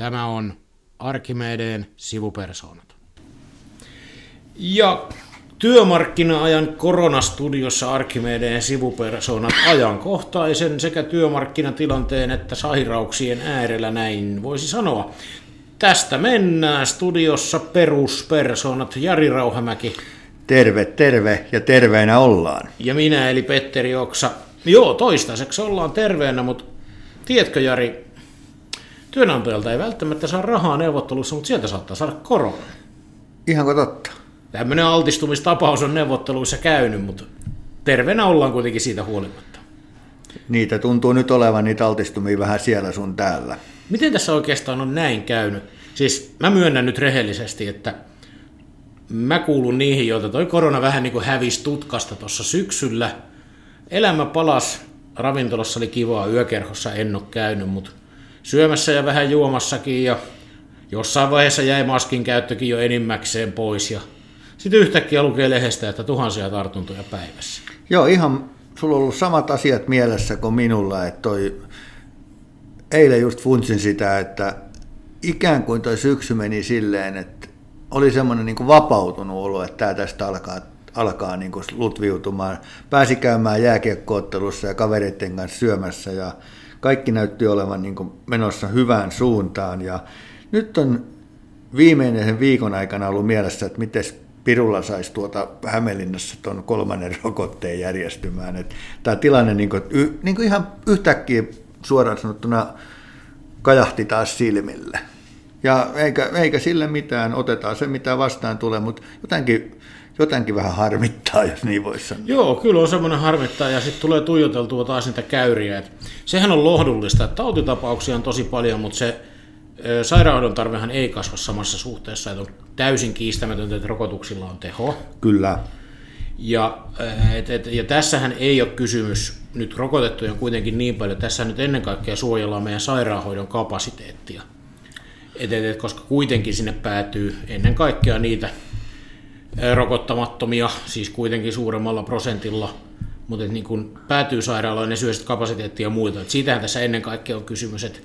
Tämä on Arkimedeen sivupersoonat. Ja työmarkkina-ajan koronastudiossa Arkimedeen sivupersoonat ajankohtaisen sekä työmarkkinatilanteen että sairauksien äärellä näin voisi sanoa. Tästä mennään studiossa peruspersoonat Jari Rauhamäki. Terve, terve ja terveenä ollaan. Ja minä eli Petteri Oksa. Joo, toistaiseksi ollaan terveenä, mutta tiedätkö Jari, työnantajalta ei välttämättä saa rahaa neuvottelussa, mutta sieltä saattaa saada korona. Ihanko totta? Tämmöinen altistumistapaus on neuvotteluissa käynyt, mutta terveenä ollaan kuitenkin siitä huolimatta. Niitä tuntuu nyt olevan niitä altistumia vähän siellä sun täällä. Miten tässä oikeastaan on näin käynyt? Siis mä myönnän nyt rehellisesti, että mä kuulun niihin, joita toi korona vähän niin kuin hävisi tutkasta tuossa syksyllä. Elämä palas, ravintolassa oli kivaa, yökerhossa en ole käynyt, mutta syömässä ja vähän juomassakin ja jossain vaiheessa jäi maskin käyttökin jo enimmäkseen pois ja sitten yhtäkkiä lukee lehdestä, että tuhansia tartuntoja päivässä. Joo, ihan sulla on ollut samat asiat mielessä kuin minulla, että toi, eilen just funtsin sitä, että ikään kuin toi syksy meni silleen, että oli semmoinen niin vapautunut olo, että tämä tästä alkaa, alkaa niin kuin lutviutumaan. Pääsi käymään jääkiekkoottelussa ja kavereiden kanssa syömässä ja kaikki näytti olevan niin kuin menossa hyvään suuntaan. Ja nyt on viimeinen viikon aikana ollut mielessä, että miten Pirulla saisi tuota Hämeenlinnassa tuon kolmannen rokotteen järjestymään. Että tämä tilanne niin kuin, niin kuin ihan yhtäkkiä suoraan sanottuna kajahti taas silmille. Ja eikä, eikä sille mitään, otetaan se mitä vastaan tulee, mutta jotenkin, jotenkin vähän harmittaa, jos niin voisi sanoa. Joo, kyllä on semmoinen harmittaa ja sitten tulee tuijoteltua taas niitä käyriä. Et sehän on lohdullista, että tautitapauksia on tosi paljon, mutta se sairaanhoidon tarvehan ei kasva samassa suhteessa, että on täysin kiistämätöntä, että rokotuksilla on teho. Kyllä. Ja, et, et, ja tässähän ei ole kysymys, nyt rokotettuja on kuitenkin niin paljon, tässä nyt ennen kaikkea suojellaan meidän sairaanhoidon kapasiteettia. Et, et, et, koska kuitenkin sinne päätyy ennen kaikkea niitä rokottamattomia, siis kuitenkin suuremmalla prosentilla, mutta niin kun päätyy sairaaloon, ne syö kapasiteettia ja muita. Et siitähän tässä ennen kaikkea on kysymys, että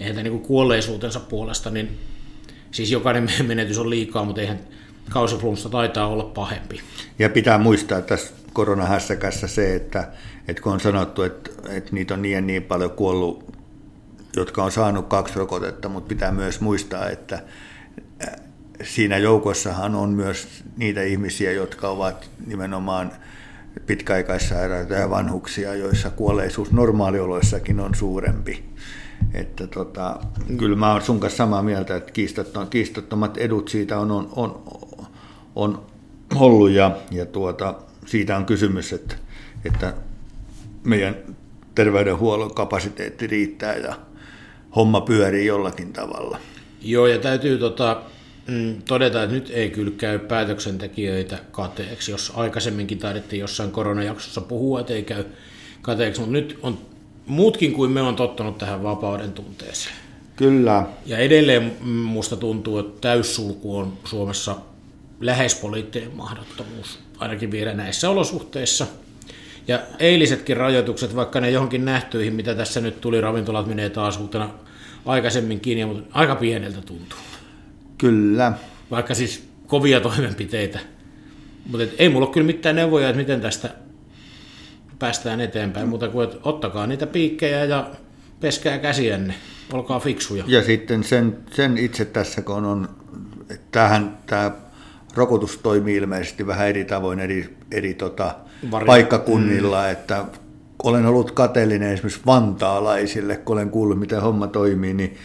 eihän niin kuolleisuutensa puolesta, niin siis jokainen menetys on liikaa, mutta eihän kausiflunssa taitaa olla pahempi. Ja pitää muistaa tässä koronahässäkässä se, että, että kun on sanottu, että, että niitä on niin ja niin paljon kuollut, jotka on saanut kaksi rokotetta, mutta pitää myös muistaa, että siinä joukossahan on myös niitä ihmisiä, jotka ovat nimenomaan pitkäaikaissairaita ja vanhuksia, joissa kuolleisuus normaalioloissakin on suurempi. Että tota, kyllä mä oon sun kanssa samaa mieltä, että kiistattomat edut siitä on, on, on, on ollut ja, ja tuota, siitä on kysymys, että, että meidän terveydenhuollon kapasiteetti riittää ja homma pyörii jollakin tavalla. Joo, ja täytyy tota, mm, todeta, että nyt ei kyllä käy päätöksentekijöitä kateeksi, jos aikaisemminkin taidettiin jossain koronajaksossa puhua, että ei käy kateeksi, mutta nyt on muutkin kuin me on tottunut tähän vapauden tunteeseen. Kyllä. Ja edelleen musta tuntuu, että täyssulku on Suomessa lähes poliittinen mahdottomuus, ainakin vielä näissä olosuhteissa. Ja eilisetkin rajoitukset, vaikka ne johonkin nähtyihin, mitä tässä nyt tuli, ravintolat menee taas uutena aikaisemmin kiinni, mutta aika pieneltä tuntuu. Kyllä. Vaikka siis kovia toimenpiteitä. Mutta ei mulla ole kyllä mitään neuvoja, että miten tästä päästään eteenpäin, mutta kuin että ottakaa niitä piikkejä ja peskää käsiänne, olkaa fiksuja. Ja sitten sen, sen itse tässä, kun on, että tämähän, tämä rokotus toimii ilmeisesti vähän eri tavoin eri, eri tota, paikkakunnilla, mm. että olen ollut kateellinen esimerkiksi vantaalaisille, kun olen kuullut, miten homma toimii, niin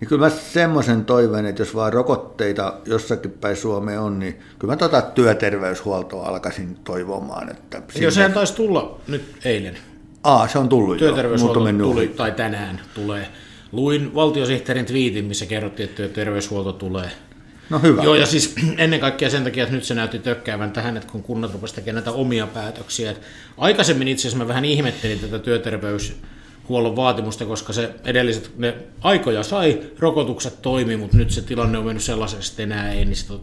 niin kyllä mä semmoisen toiveen, että jos vaan rokotteita jossakin päin Suomeen on, niin kyllä mä tota työterveyshuoltoa alkaisin toivomaan. Että sinne... Joo, sehän taisi tulla nyt eilen. Aa, se on tullut Työterveyshuolto jo. tuli, tai tänään tulee. Luin valtiosihteerin twiitin, missä kerrottiin, että työterveyshuolto tulee. No hyvä. Joo, ja siis ennen kaikkea sen takia, että nyt se näytti tökkäävän tähän, että kun kunnat rupesivat tekemään näitä omia päätöksiä. Että aikaisemmin itse asiassa mä vähän ihmettelin tätä työterveys huollon vaatimusta, koska se edelliset, ne aikoja sai, rokotukset toimi, mutta nyt se tilanne on mennyt sellaisesta, että enää ei, niin sitä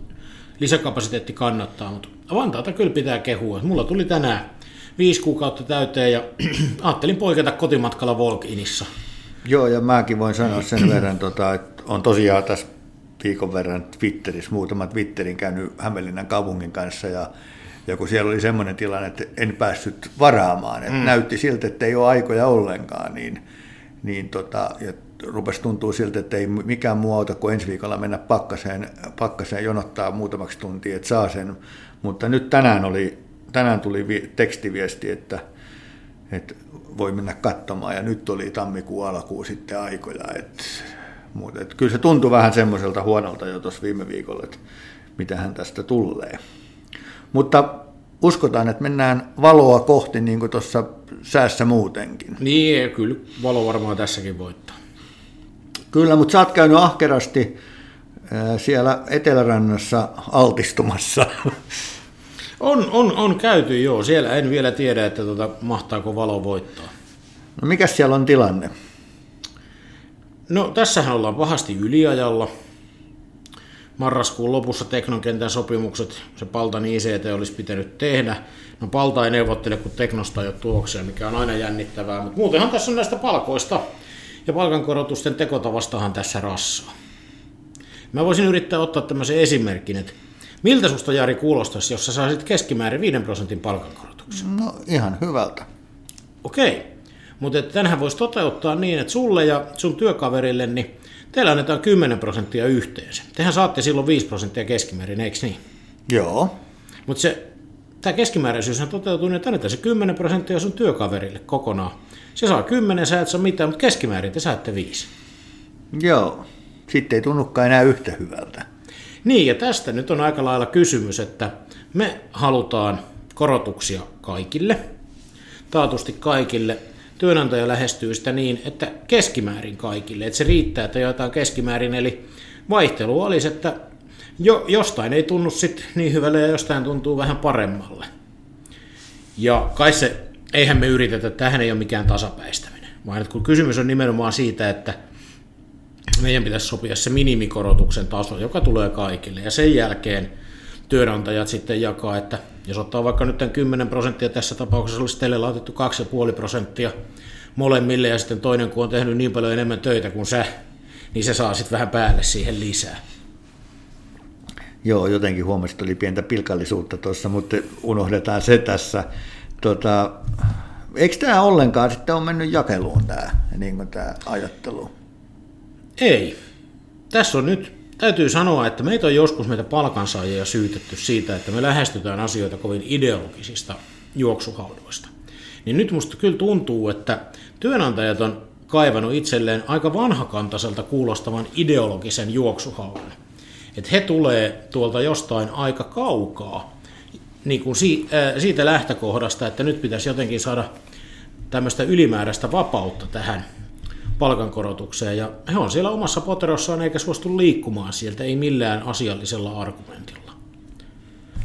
lisäkapasiteetti kannattaa, mutta Vantaata kyllä pitää kehua. Mulla tuli tänään viisi kuukautta täyteen ja ajattelin poiketa kotimatkalla Volkinissa. Joo, ja mäkin voin sanoa sen verran, tota, että on tosiaan tässä viikon verran Twitterissä, muutaman Twitterin käynyt Hämeenlinnan kaupungin kanssa ja, ja kun siellä oli semmoinen tilanne, että en päässyt varaamaan, että mm. näytti siltä, että ei ole aikoja ollenkaan, niin, niin tota, ja rupesi tuntua siltä, että ei mikään muu auta kuin ensi viikolla mennä pakkaseen, pakkaseen jonottaa muutamaksi tuntia, että saa sen. Mutta nyt tänään, oli, tänään tuli tekstiviesti, että, että voi mennä katsomaan ja nyt oli tammikuun alkuun sitten aikoja. Että, mutta, että kyllä se tuntui vähän semmoiselta huonolta jo tuossa viime viikolla, että mitä hän tästä tulee. Mutta uskotaan, että mennään valoa kohti niin kuin tuossa säässä muutenkin. Niin, kyllä valo varmaan tässäkin voittaa. Kyllä, mutta sä oot käynyt ahkerasti siellä Etelärannassa altistumassa. On, on, on käyty joo. Siellä en vielä tiedä, että tota, mahtaako valo voittaa. No mikä siellä on tilanne? No tässähän ollaan pahasti yliajalla. Marraskuun lopussa Teknokentän sopimukset, se Paltan ICT olisi pitänyt tehdä. No Palta ei neuvottele, kun Teknosta ei ole tuloksia, mikä on aina jännittävää. Mutta muutenhan tässä on näistä palkoista ja palkankorotusten tekotavastahan tässä rassaa. Mä voisin yrittää ottaa tämmöisen esimerkin, että miltä susta Jari kuulostaisi, jos sä saisit keskimäärin 5 prosentin palkankorotuksen? No ihan hyvältä. Okei, mutta tänhän voisi toteuttaa niin, että sulle ja sun työkaverille, niin teillä annetaan 10 prosenttia yhteensä. Tehän saatte silloin 5 prosenttia keskimäärin, eikö niin? Joo. Mutta se, tämä keskimääräisyys on toteutunut, niin että annetaan se 10 prosenttia sun työkaverille kokonaan. Se saa 10, sä et saa mitään, mutta keskimäärin te saatte 5. Joo, sitten ei tunnukaan enää yhtä hyvältä. Niin, ja tästä nyt on aika lailla kysymys, että me halutaan korotuksia kaikille, taatusti kaikille. Työnantaja lähestyy sitä niin, että keskimäärin kaikille, että se riittää, että jotain keskimäärin, eli vaihtelu olisi, että jo, jostain ei tunnu sit niin hyvälle ja jostain tuntuu vähän paremmalle. Ja kai se, eihän me yritetä, tähän ei ole mikään tasapäistäminen, vaan että kun kysymys on nimenomaan siitä, että meidän pitäisi sopia se minimikorotuksen taso, joka tulee kaikille. Ja sen jälkeen työnantajat sitten jakaa, että jos ottaa vaikka nyt 10 prosenttia, tässä tapauksessa olisi teille laitettu 2,5 prosenttia molemmille, ja sitten toinen, kun on tehnyt niin paljon enemmän töitä kuin sä, niin se saa sitten vähän päälle siihen lisää. Joo, jotenkin huomasin, että oli pientä pilkallisuutta tuossa, mutta unohdetaan se tässä. Tota, eikö tämä ollenkaan sitten ole mennyt jakeluun tämä, niin tämä ajattelu? Ei. Tässä on nyt, täytyy sanoa, että meitä on joskus meitä palkansaajia syytetty siitä, että me lähestytään asioita kovin ideologisista juoksuhaudoista. Niin nyt musta kyllä tuntuu, että työnantajat on kaivannut itselleen aika vanhakantaiselta kuulostavan ideologisen juoksuhaudan. Että he tulee tuolta jostain aika kaukaa niin kuin siitä lähtökohdasta, että nyt pitäisi jotenkin saada tämmöistä ylimääräistä vapautta tähän palkankorotukseen. Ja he on siellä omassa poterossaan eikä suostu liikkumaan sieltä, ei millään asiallisella argumentilla.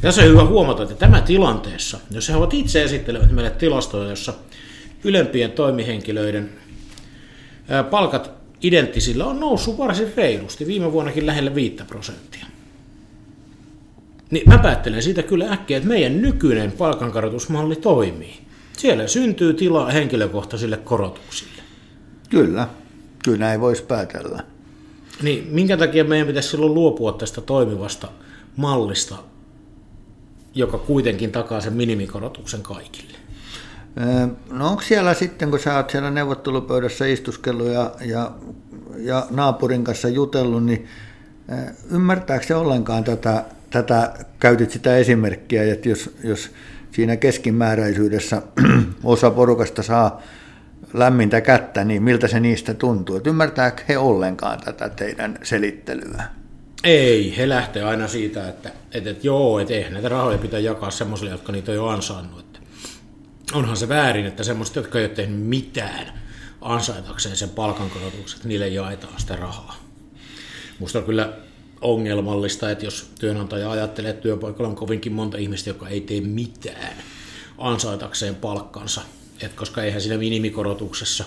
Ja se on hyvä huomata, että tämä tilanteessa, jos he ovat itse esittelevät meille tilastoja, jossa ylempien toimihenkilöiden palkat identtisillä on noussut varsin reilusti, viime vuonnakin lähelle 5 prosenttia. Niin mä päättelen siitä kyllä äkkiä, että meidän nykyinen palkankorotusmalli toimii. Siellä syntyy tilaa henkilökohtaisille korotuksille. Kyllä, kyllä näin voisi päätellä. Niin minkä takia meidän pitäisi silloin luopua tästä toimivasta mallista, joka kuitenkin takaa sen minimikorotuksen kaikille? No onko siellä sitten, kun sä oot siellä neuvottelupöydässä istuskellut ja, ja, ja naapurin kanssa jutellut, niin ymmärtääkö se ollenkaan tätä, tätä, käytit sitä esimerkkiä, että jos, jos siinä keskimääräisyydessä osa porukasta saa lämmintä kättä, niin miltä se niistä tuntuu? Et ymmärtääkö he ollenkaan tätä teidän selittelyä? Ei, he lähtee aina siitä, että, että, että joo, että eihän näitä rahoja pitää jakaa semmoisille, jotka niitä on jo ansainnut. Että onhan se väärin, että semmoiset, jotka ei ole tehnyt mitään ansaitakseen sen palkankorotuksen, että niille jaetaan sitä rahaa. Musta on kyllä ongelmallista, että jos työnantaja ajattelee, että työpaikalla on kovinkin monta ihmistä, joka ei tee mitään ansaitakseen palkkansa, että koska eihän siinä minimikorotuksessa,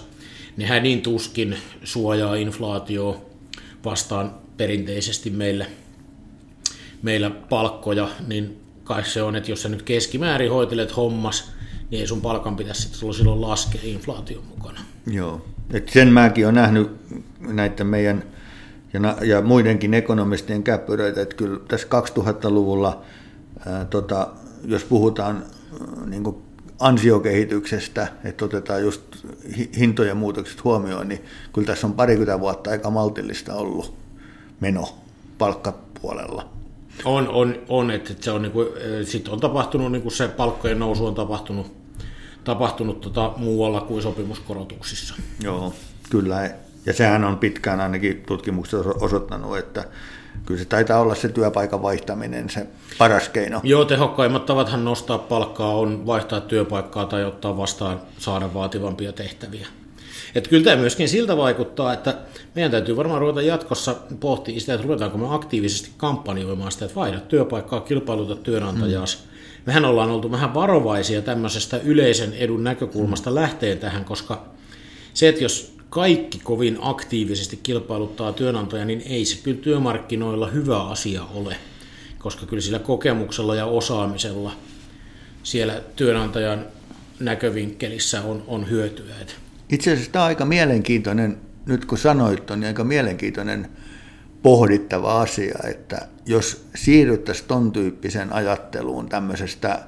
nehän niin tuskin suojaa inflaatio vastaan perinteisesti meillä, meillä palkkoja, niin kai se on, että jos sä nyt keskimäärin hoitelet hommas, niin ei sun palkan pitäisi sitten silloin laskea inflaation mukana. Joo, Et sen mäkin olen nähnyt näiden meidän ja, ja muidenkin ekonomistien käppyröitä, että kyllä tässä 2000-luvulla, ää, tota, jos puhutaan niin kuin ansiokehityksestä, että otetaan just hintojen muutokset huomioon, niin kyllä tässä on parikymmentä vuotta aika maltillista ollut meno palkkapuolella. On, on, on että se on, niin kuin, sit on tapahtunut, niin kuin se palkkojen nousu on tapahtunut, tapahtunut tota, muualla kuin sopimuskorotuksissa. Joo, kyllä. Ja sehän on pitkään ainakin tutkimuksessa osoittanut, että kyllä se taitaa olla se työpaikan vaihtaminen se paras keino. Joo, tehokkaimmat tavathan nostaa palkkaa on vaihtaa työpaikkaa tai ottaa vastaan saada vaativampia tehtäviä. Että kyllä tämä myöskin siltä vaikuttaa, että meidän täytyy varmaan ruveta jatkossa pohtia sitä, että ruvetaanko me aktiivisesti kampanjoimaan sitä, että vaihda työpaikkaa, kilpailuta työnantajaas. Mm. Mehän ollaan oltu vähän varovaisia tämmöisestä yleisen edun näkökulmasta lähteen tähän, koska se, että jos kaikki kovin aktiivisesti kilpailuttaa työnantaja, niin ei se kyllä työmarkkinoilla hyvä asia ole, koska kyllä sillä kokemuksella ja osaamisella siellä työnantajan näkövinkkelissä on, on hyötyä. Itse asiassa tämä on aika mielenkiintoinen, nyt kun sanoit, on niin aika mielenkiintoinen pohdittava asia, että jos siirryttäisiin ton tyyppisen ajatteluun tämmöisestä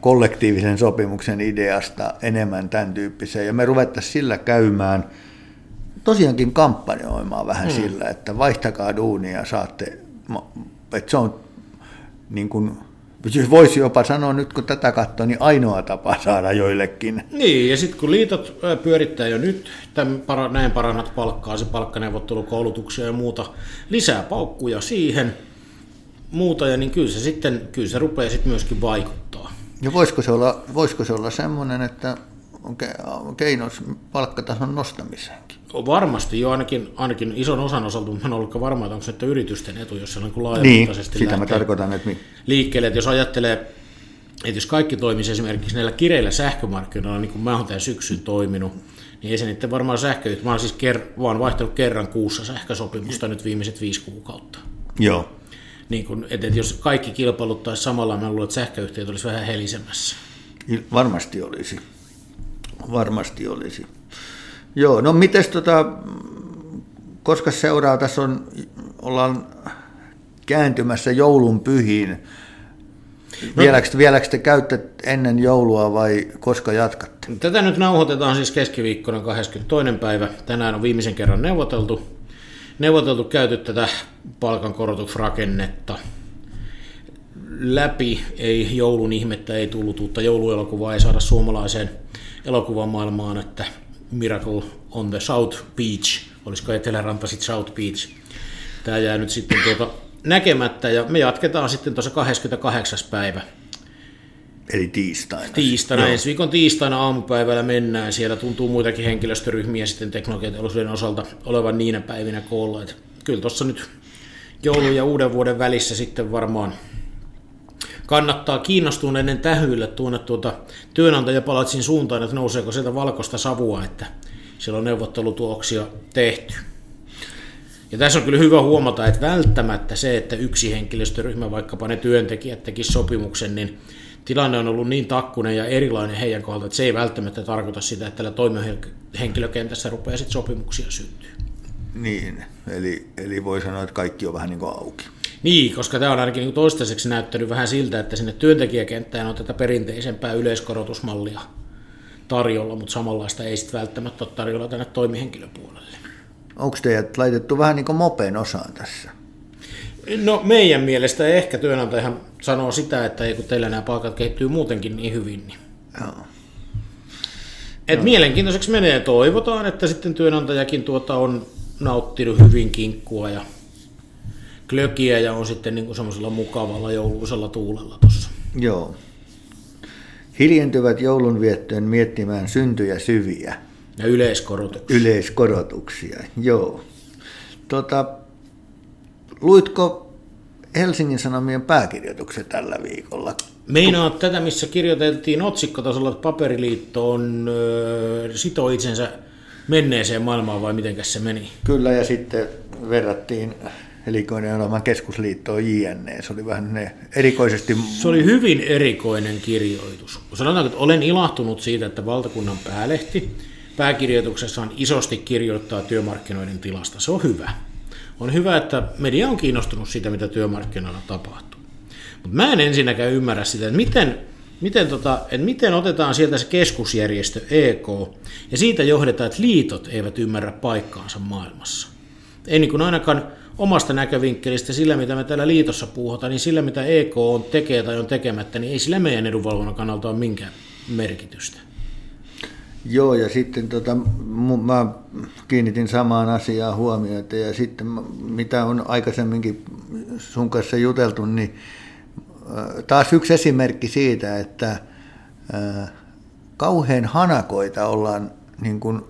kollektiivisen sopimuksen ideasta enemmän tämän tyyppiseen, ja me ruvettaisiin sillä käymään, tosiaankin kampanjoimaan vähän mm. sillä, että vaihtakaa duunia, saatte, että se on niin kuin Siis voisi jopa sanoa nyt, kun tätä katsoo, niin ainoa tapa saada joillekin. Niin, ja sitten kun liitot pyörittää jo nyt, tämän, näin parannat palkkaa, se palkkaneuvottelukoulutuksia ja muuta, lisää paukkuja siihen, muuta, ja niin kyllä se sitten, kyllä se rupeaa sitten myöskin vaikuttaa. Ja voisiko se olla, voisiko se olla semmoinen, että on keinos palkkatason nostamiseenkin? Varmasti jo, ainakin, ainakin ison osan osalta, mutta en ole varma, että onko se että yritysten etu, jos se on niin laajamittaisesti niin, sitä mä tarkoitan, että mi- liikkeelle. Että jos ajattelee, että jos kaikki toimisi esimerkiksi näillä kireillä sähkömarkkinoilla, niin kuin mä oon tämän syksyn toiminut, niin ei se niiden varmaan sähkö, mä oon siis ker- vaan vaihtanut kerran kuussa sähkösopimusta nyt viimeiset viisi kuukautta. Joo. Niin kun, että, että jos kaikki kilpailuttaisi samalla, mä luulen, että sähköyhtiöt olisi vähän helisemmässä. Varmasti olisi. Varmasti olisi. Joo, no mites tota, koska seuraa, tässä on, ollaan kääntymässä joulun pyhiin. No. Vieläkö, vieläkö te käytte ennen joulua vai koska jatkatte? Tätä nyt nauhoitetaan siis keskiviikkona 22. päivä. Tänään on viimeisen kerran neuvoteltu, neuvoteltu käyty tätä palkankorotusrakennetta läpi. Ei joulun ihmettä, ei tullut uutta jouluelokuvaa, ei saada suomalaiseen elokuvan maailmaan, että Miracle on the South Beach, olisiko Eteläranta sitten South Beach. Tämä jää nyt sitten tuota näkemättä ja me jatketaan sitten tuossa 28. päivä. Eli tiistaina. Tiistaina, ensi viikon tiistaina aamupäivällä mennään. Siellä tuntuu muitakin henkilöstöryhmiä sitten teknologiateollisuuden osalta olevan niinä päivinä koolla. Että kyllä tuossa nyt joulun ja uuden vuoden välissä sitten varmaan kannattaa kiinnostuneiden tähyillä tuonne tuota työnantajapalatsin suuntaan, että nouseeko sieltä valkoista savua, että siellä on neuvottelutuoksia tehty. Ja tässä on kyllä hyvä huomata, että välttämättä se, että yksi henkilöstöryhmä, vaikkapa ne työntekijät tekisi sopimuksen, niin tilanne on ollut niin takkunen ja erilainen heidän kohdalta, että se ei välttämättä tarkoita sitä, että tällä toimihenkilökentässä rupeaa sitten sopimuksia syntyä. Niin, eli, eli voi sanoa, että kaikki on vähän niin kuin auki. Niin, koska tämä on ainakin niin toistaiseksi näyttänyt vähän siltä, että sinne työntekijäkenttään on tätä perinteisempää yleiskorotusmallia tarjolla, mutta samanlaista ei sitten välttämättä ole tarjolla tänne toimihenkilöpuolelle. Onko teidät laitettu vähän niin kuin mopen osaan tässä? No meidän mielestä ehkä työnantajahan sanoo sitä, että ei kun teillä nämä palkat kehittyy muutenkin niin hyvin. Niin. Joo. Et Joo. mielenkiintoiseksi menee. Toivotaan, että sitten työnantajakin tuota on nauttinut hyvin kinkkua ja klökiä ja on sitten niin semmoisella mukavalla jouluisella tuulella tuossa. Joo. Hiljentyvät joulunviettojen miettimään syntyjä syviä. Ja yleiskorotuksia. Yleiskorotuksia, joo. Tota, luitko Helsingin Sanomien pääkirjoituksen tällä viikolla? Meinaat tätä, missä kirjoiteltiin otsikkotasolla, että paperiliitto on ö, sitoo itsensä menneeseen maailmaan vai miten se meni? Kyllä ja sitten verrattiin elinkeinoelämän keskusliittoon JNE. Se oli vähän ne erikoisesti... Se oli hyvin erikoinen kirjoitus. Sanotaan, että olen ilahtunut siitä, että valtakunnan päälehti pääkirjoituksessaan isosti kirjoittaa työmarkkinoiden tilasta. Se on hyvä. On hyvä, että media on kiinnostunut siitä, mitä työmarkkinoilla tapahtuu. Mutta mä en ensinnäkään ymmärrä sitä, että miten, miten, tota, että miten otetaan sieltä se keskusjärjestö EK ja siitä johdetaan, että liitot eivät ymmärrä paikkaansa maailmassa. Ei niin kuin ainakaan omasta näkövinkkelistä sillä, mitä me täällä liitossa puhutaan, niin sillä, mitä EK on tekee tai on tekemättä, niin ei sillä meidän edunvalvonnan kannalta ole minkään merkitystä. Joo, ja sitten tota, mä kiinnitin samaan asiaan huomiota, ja sitten mitä on aikaisemminkin sun kanssa juteltu, niin taas yksi esimerkki siitä, että kauhean hanakoita ollaan niin kuin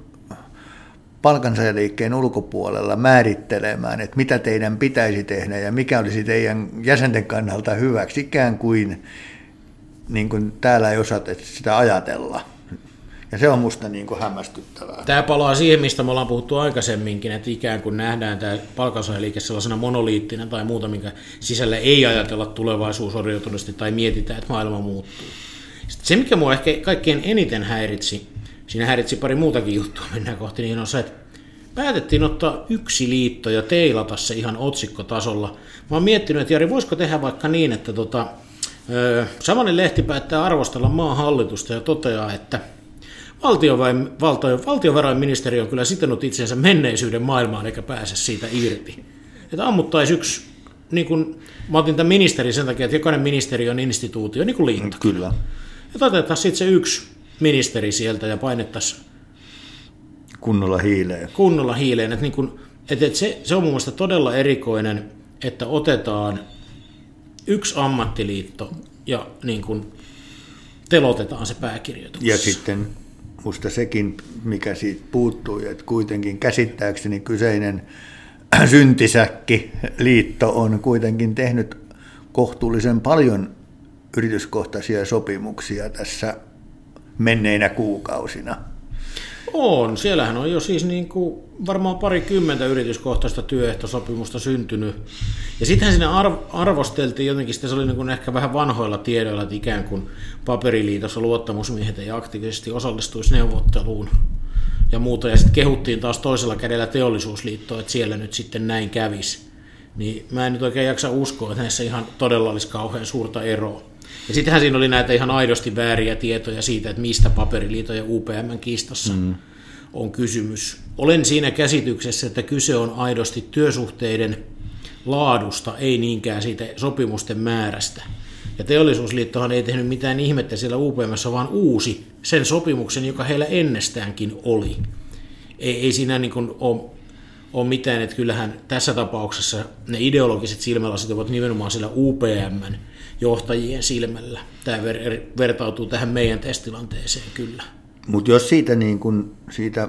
palkansaajaliikkeen ulkopuolella määrittelemään, että mitä teidän pitäisi tehdä ja mikä olisi teidän jäsenten kannalta hyväksi, ikään kuin, niin kuin täällä ei osata sitä ajatella. Ja se on musta niin kuin hämmästyttävää. Tämä palaa siihen, mistä me ollaan puhuttu aikaisemminkin, että ikään kuin nähdään tämä palkansaajaliike sellaisena monoliittinen tai muuta, minkä sisällä ei ajatella tulevaisuusorientoisesti tai mietitään, että maailma muuttuu. Sitten se, mikä mua ehkä kaikkein eniten häiritsi, siinä häiritsi pari muutakin juttua, mennään kohti, niin on se, että päätettiin ottaa yksi liitto ja teilata se ihan otsikkotasolla. Mä oon miettinyt, että Jari, voisiko tehdä vaikka niin, että tota, Samanen lehti päättää arvostella maan hallitusta ja toteaa, että valtiovarainministeri on kyllä sitenut itsensä menneisyyden maailmaan eikä pääse siitä irti. Että ammuttaisi yksi, niin kuin, mä otin tämän ministeri sen takia, että jokainen ministeri on instituutio, niin kuin liitto. Kyllä. Ja otetaan sitten se yksi ministeri sieltä ja painettaisiin kunnolla hiileen. Kunnolla hiileen. Että niin kuin, että se, se on mun mielestä todella erikoinen, että otetaan yksi ammattiliitto ja niin kuin telotetaan se pääkirjoitus. Ja sitten musta sekin, mikä siitä puuttui, että kuitenkin käsittääkseni kyseinen syntisäkki liitto on kuitenkin tehnyt kohtuullisen paljon yrityskohtaisia sopimuksia tässä menneinä kuukausina. On. Siellähän on jo siis niin kuin varmaan parikymmentä yrityskohtaista työehtosopimusta syntynyt. Ja sittenhän sinne arvosteltiin jotenkin, se oli niin kuin ehkä vähän vanhoilla tiedoilla, että ikään kuin paperiliitossa luottamusmiehet ei aktiivisesti osallistuisi neuvotteluun ja muuta. Ja sitten kehuttiin taas toisella kädellä teollisuusliittoa, että siellä nyt sitten näin kävisi. Niin mä en nyt oikein jaksa uskoa, että näissä ihan todella olisi kauhean suurta eroa. Ja sittenhän siinä oli näitä ihan aidosti vääriä tietoja siitä, että mistä paperiliito ja UPM kiistassa mm. on kysymys. Olen siinä käsityksessä, että kyse on aidosti työsuhteiden laadusta, ei niinkään siitä sopimusten määrästä. Ja teollisuusliittohan ei tehnyt mitään ihmettä siellä UPMssä, vaan uusi sen sopimuksen, joka heillä ennestäänkin oli. Ei, ei siinä niin kuin ole, ole mitään, että kyllähän tässä tapauksessa ne ideologiset silmälasit ovat nimenomaan siellä UPMn johtajien silmällä. Tämä ver- vertautuu tähän meidän testilanteeseen kyllä. Mutta jos siitä, niin kun, siitä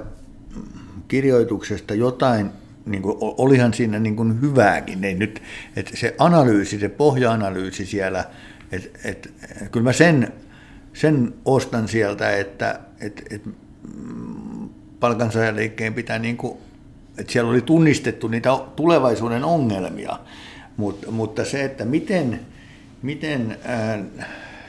kirjoituksesta jotain, niin kun, olihan siinä niin kun hyvääkin, niin nyt, että se analyysi, se pohja-analyysi siellä, että et, kyllä mä sen, sen ostan sieltä, että et, et, palkansaajaliikkeen pitää, niin kun, että siellä oli tunnistettu niitä tulevaisuuden ongelmia, Mut, mutta se, että miten miten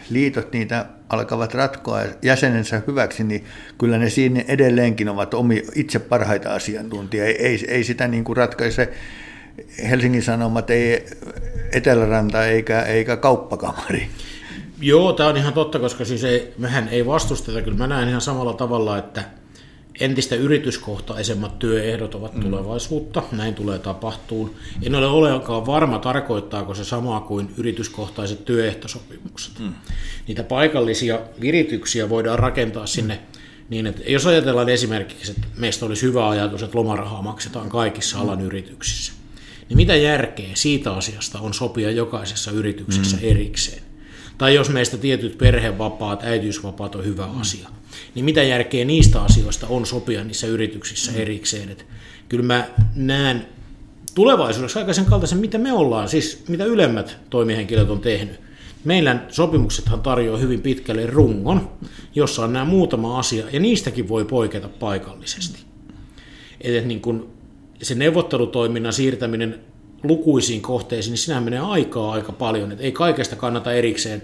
liitot niitä alkavat ratkoa jäsenensä hyväksi, niin kyllä ne siinä edelleenkin ovat omi, itse parhaita asiantuntijoita. Ei, ei, ei sitä niin kuin ratkaise Helsingin Sanomat, ei Eteläranta eikä, eikä kauppakamari. Joo, tämä on ihan totta, koska siis ei, mehän ei vastusteta. Kyllä mä näen ihan samalla tavalla, että – entistä yrityskohtaisemmat työehdot ovat mm. tulevaisuutta, näin tulee tapahtuun. En ole ollenkaan varma, tarkoittaako se samaa kuin yrityskohtaiset työehtosopimukset. Mm. Niitä paikallisia virityksiä voidaan rakentaa sinne niin, että jos ajatellaan esimerkiksi, että meistä olisi hyvä ajatus, että lomarahaa maksetaan kaikissa alan mm. yrityksissä, niin mitä järkeä siitä asiasta on sopia jokaisessa yrityksessä mm. erikseen? Tai jos meistä tietyt perhevapaat, äitiysvapaat on hyvä asia, niin mitä järkeä niistä asioista on sopia niissä yrityksissä erikseen. Et kyllä mä näen tulevaisuudessa aika sen kaltaisen, mitä me ollaan, siis mitä ylemmät toimihenkilöt on tehnyt. Meillä sopimuksethan tarjoaa hyvin pitkälle rungon, jossa on nämä muutama asia, ja niistäkin voi poiketa paikallisesti. Et niin kun se neuvottelutoiminnan siirtäminen lukuisiin kohteisiin, niin sinä menee aikaa aika paljon, että ei kaikesta kannata erikseen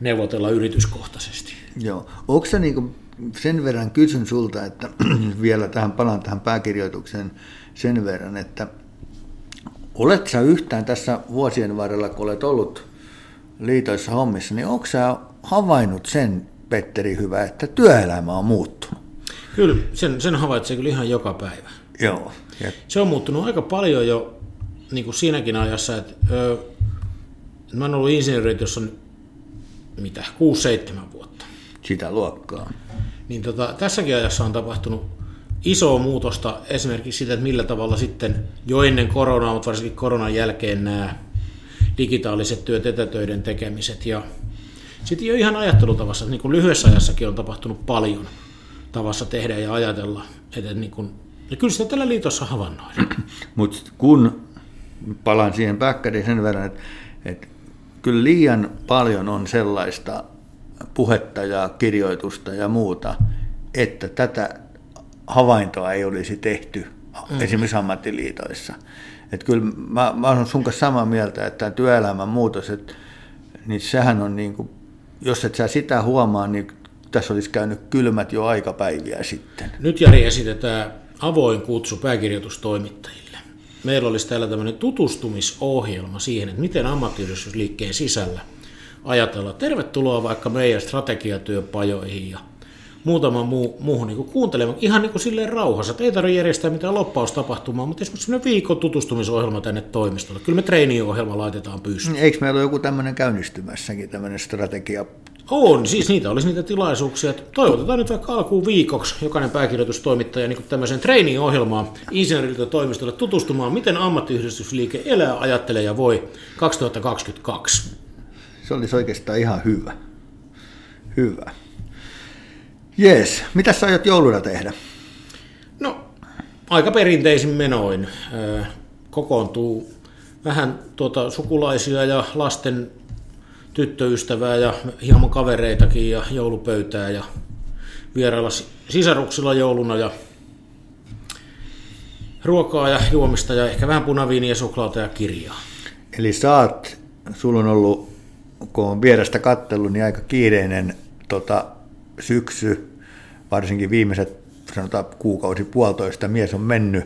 neuvotella yrityskohtaisesti. Joo. Onko se niin sen verran kysyn sulta, että vielä tähän palaan tähän pääkirjoitukseen sen verran, että Oletko sä yhtään tässä vuosien varrella, kun olet ollut liitoissa hommissa, niin onko sä havainnut sen, Petteri Hyvä, että työelämä on muuttunut? Kyllä, sen, sen havaitsee kyllä ihan joka päivä. Joo. Ja Se on muuttunut aika paljon jo niin kuin siinäkin ajassa, että ö, mä oon ollut insinööri, jos on mitä, 6-7 vuotta. sitä luokkaa. Niin tota, tässäkin ajassa on tapahtunut isoa muutosta esimerkiksi sitä, että millä tavalla sitten jo ennen koronaa, mutta varsinkin koronan jälkeen nämä digitaaliset työt, etätöiden tekemiset ja sitten jo ihan ajattelutavassa, niin kuin lyhyessä ajassakin on tapahtunut paljon tavassa tehdä ja ajatella. Että niin kuin, ja kyllä sitä tällä liitossa havainnoidaan. Mutta kun palaan siihen päkkäriin sen verran, että, että kyllä liian paljon on sellaista puhetta ja kirjoitusta ja muuta, että tätä havaintoa ei olisi tehty mm. esimerkiksi ammattiliitoissa. Että kyllä mä, mä olen sun kanssa samaa mieltä, että tämä työelämän muutos, että, niin sehän on niin kuin, jos et sä sitä huomaa, niin tässä olisi käynyt kylmät jo aikapäiviä sitten. Nyt Jari esitetään avoin kutsu pääkirjoitustoimittajille. Meillä olisi täällä tämmöinen tutustumisohjelma siihen, että miten ammattiyhdistysliikkeen sisällä ajatellaan. Tervetuloa vaikka meidän strategiatyöpajoihin ja muutama muu, muuhun niin kuuntelemaan. Ihan niin kuin silleen rauhassa. että Ei tarvitse järjestää mitään loppaustapahtumaa, mutta esimerkiksi semmoinen viikon tutustumisohjelma tänne toimistolle. Kyllä me treeniohjelma laitetaan pystyyn. Eikö meillä ole joku tämmöinen käynnistymässäkin, tämmöinen strategia? On, siis niitä olisi niitä tilaisuuksia. Toivotetaan nyt vaikka alkuun viikoksi jokainen pääkirjoitustoimittaja niin tämmöiseen treeniohjelmaan insinööriltä toimistolle tutustumaan, miten ammattiyhdistysliike elää, ajattelee ja voi 2022. Se olisi oikeastaan ihan hyvä. Hyvä. Jees, mitä sä aiot jouluna tehdä? No, aika perinteisin menoin. Kokoontuu vähän tuota sukulaisia ja lasten tyttöystävää ja hieman kavereitakin ja joulupöytää ja vierailla si- sisaruksilla jouluna ja ruokaa ja juomista ja ehkä vähän punaviiniä, suklaata ja kirjaa. Eli saat, sulla on ollut, kun on vierestä kattellut, niin aika kiireinen tota, syksy, varsinkin viimeiset sanotaan kuukausi puolitoista, mies on mennyt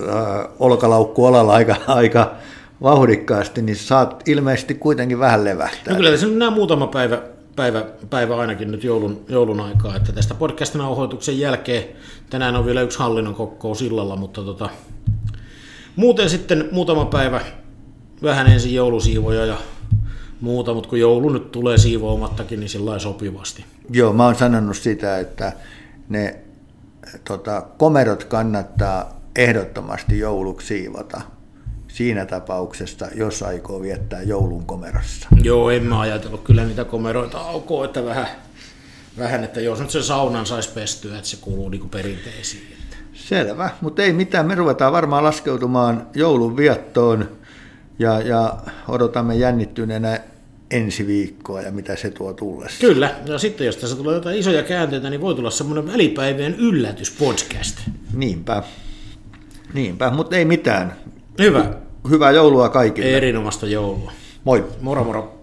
äh, olkalaukku alalla aika, aika vauhdikkaasti, niin saat ilmeisesti kuitenkin vähän levähtää. No kyllä tässä on nämä muutama päivä, päivä, päivä ainakin nyt joulun, joulun aikaa, että tästä podcastin nauhoituksen jälkeen tänään on vielä yksi hallinnon kokous illalla, mutta tota, muuten sitten muutama päivä vähän ensin joulusiivoja ja muuta, mutta kun joulu nyt tulee siivoamattakin, niin sillä sopivasti. Joo, mä oon sanonut sitä, että ne tota, komerot kannattaa ehdottomasti jouluksi siivota siinä tapauksessa, jos aikoo viettää joulun komerossa. Joo, en mä ajatellut kyllä niitä komeroita aukoa, että vähän, vähän että jos nyt sen saunan saisi pestyä, että se kuuluu niin perinteisiin. Että. Selvä, mutta ei mitään. Me ruvetaan varmaan laskeutumaan joulun viettoon ja, ja odotamme jännittyneenä ensi viikkoa ja mitä se tuo tullessa. Kyllä, ja sitten jos tässä tulee jotain isoja käänteitä, niin voi tulla semmoinen välipäivien yllätyspodcast. Niinpä. Niinpä, mutta ei mitään. Hyvä, Hyvää joulua kaikille. erinomaista joulua. Moi. Moro moro.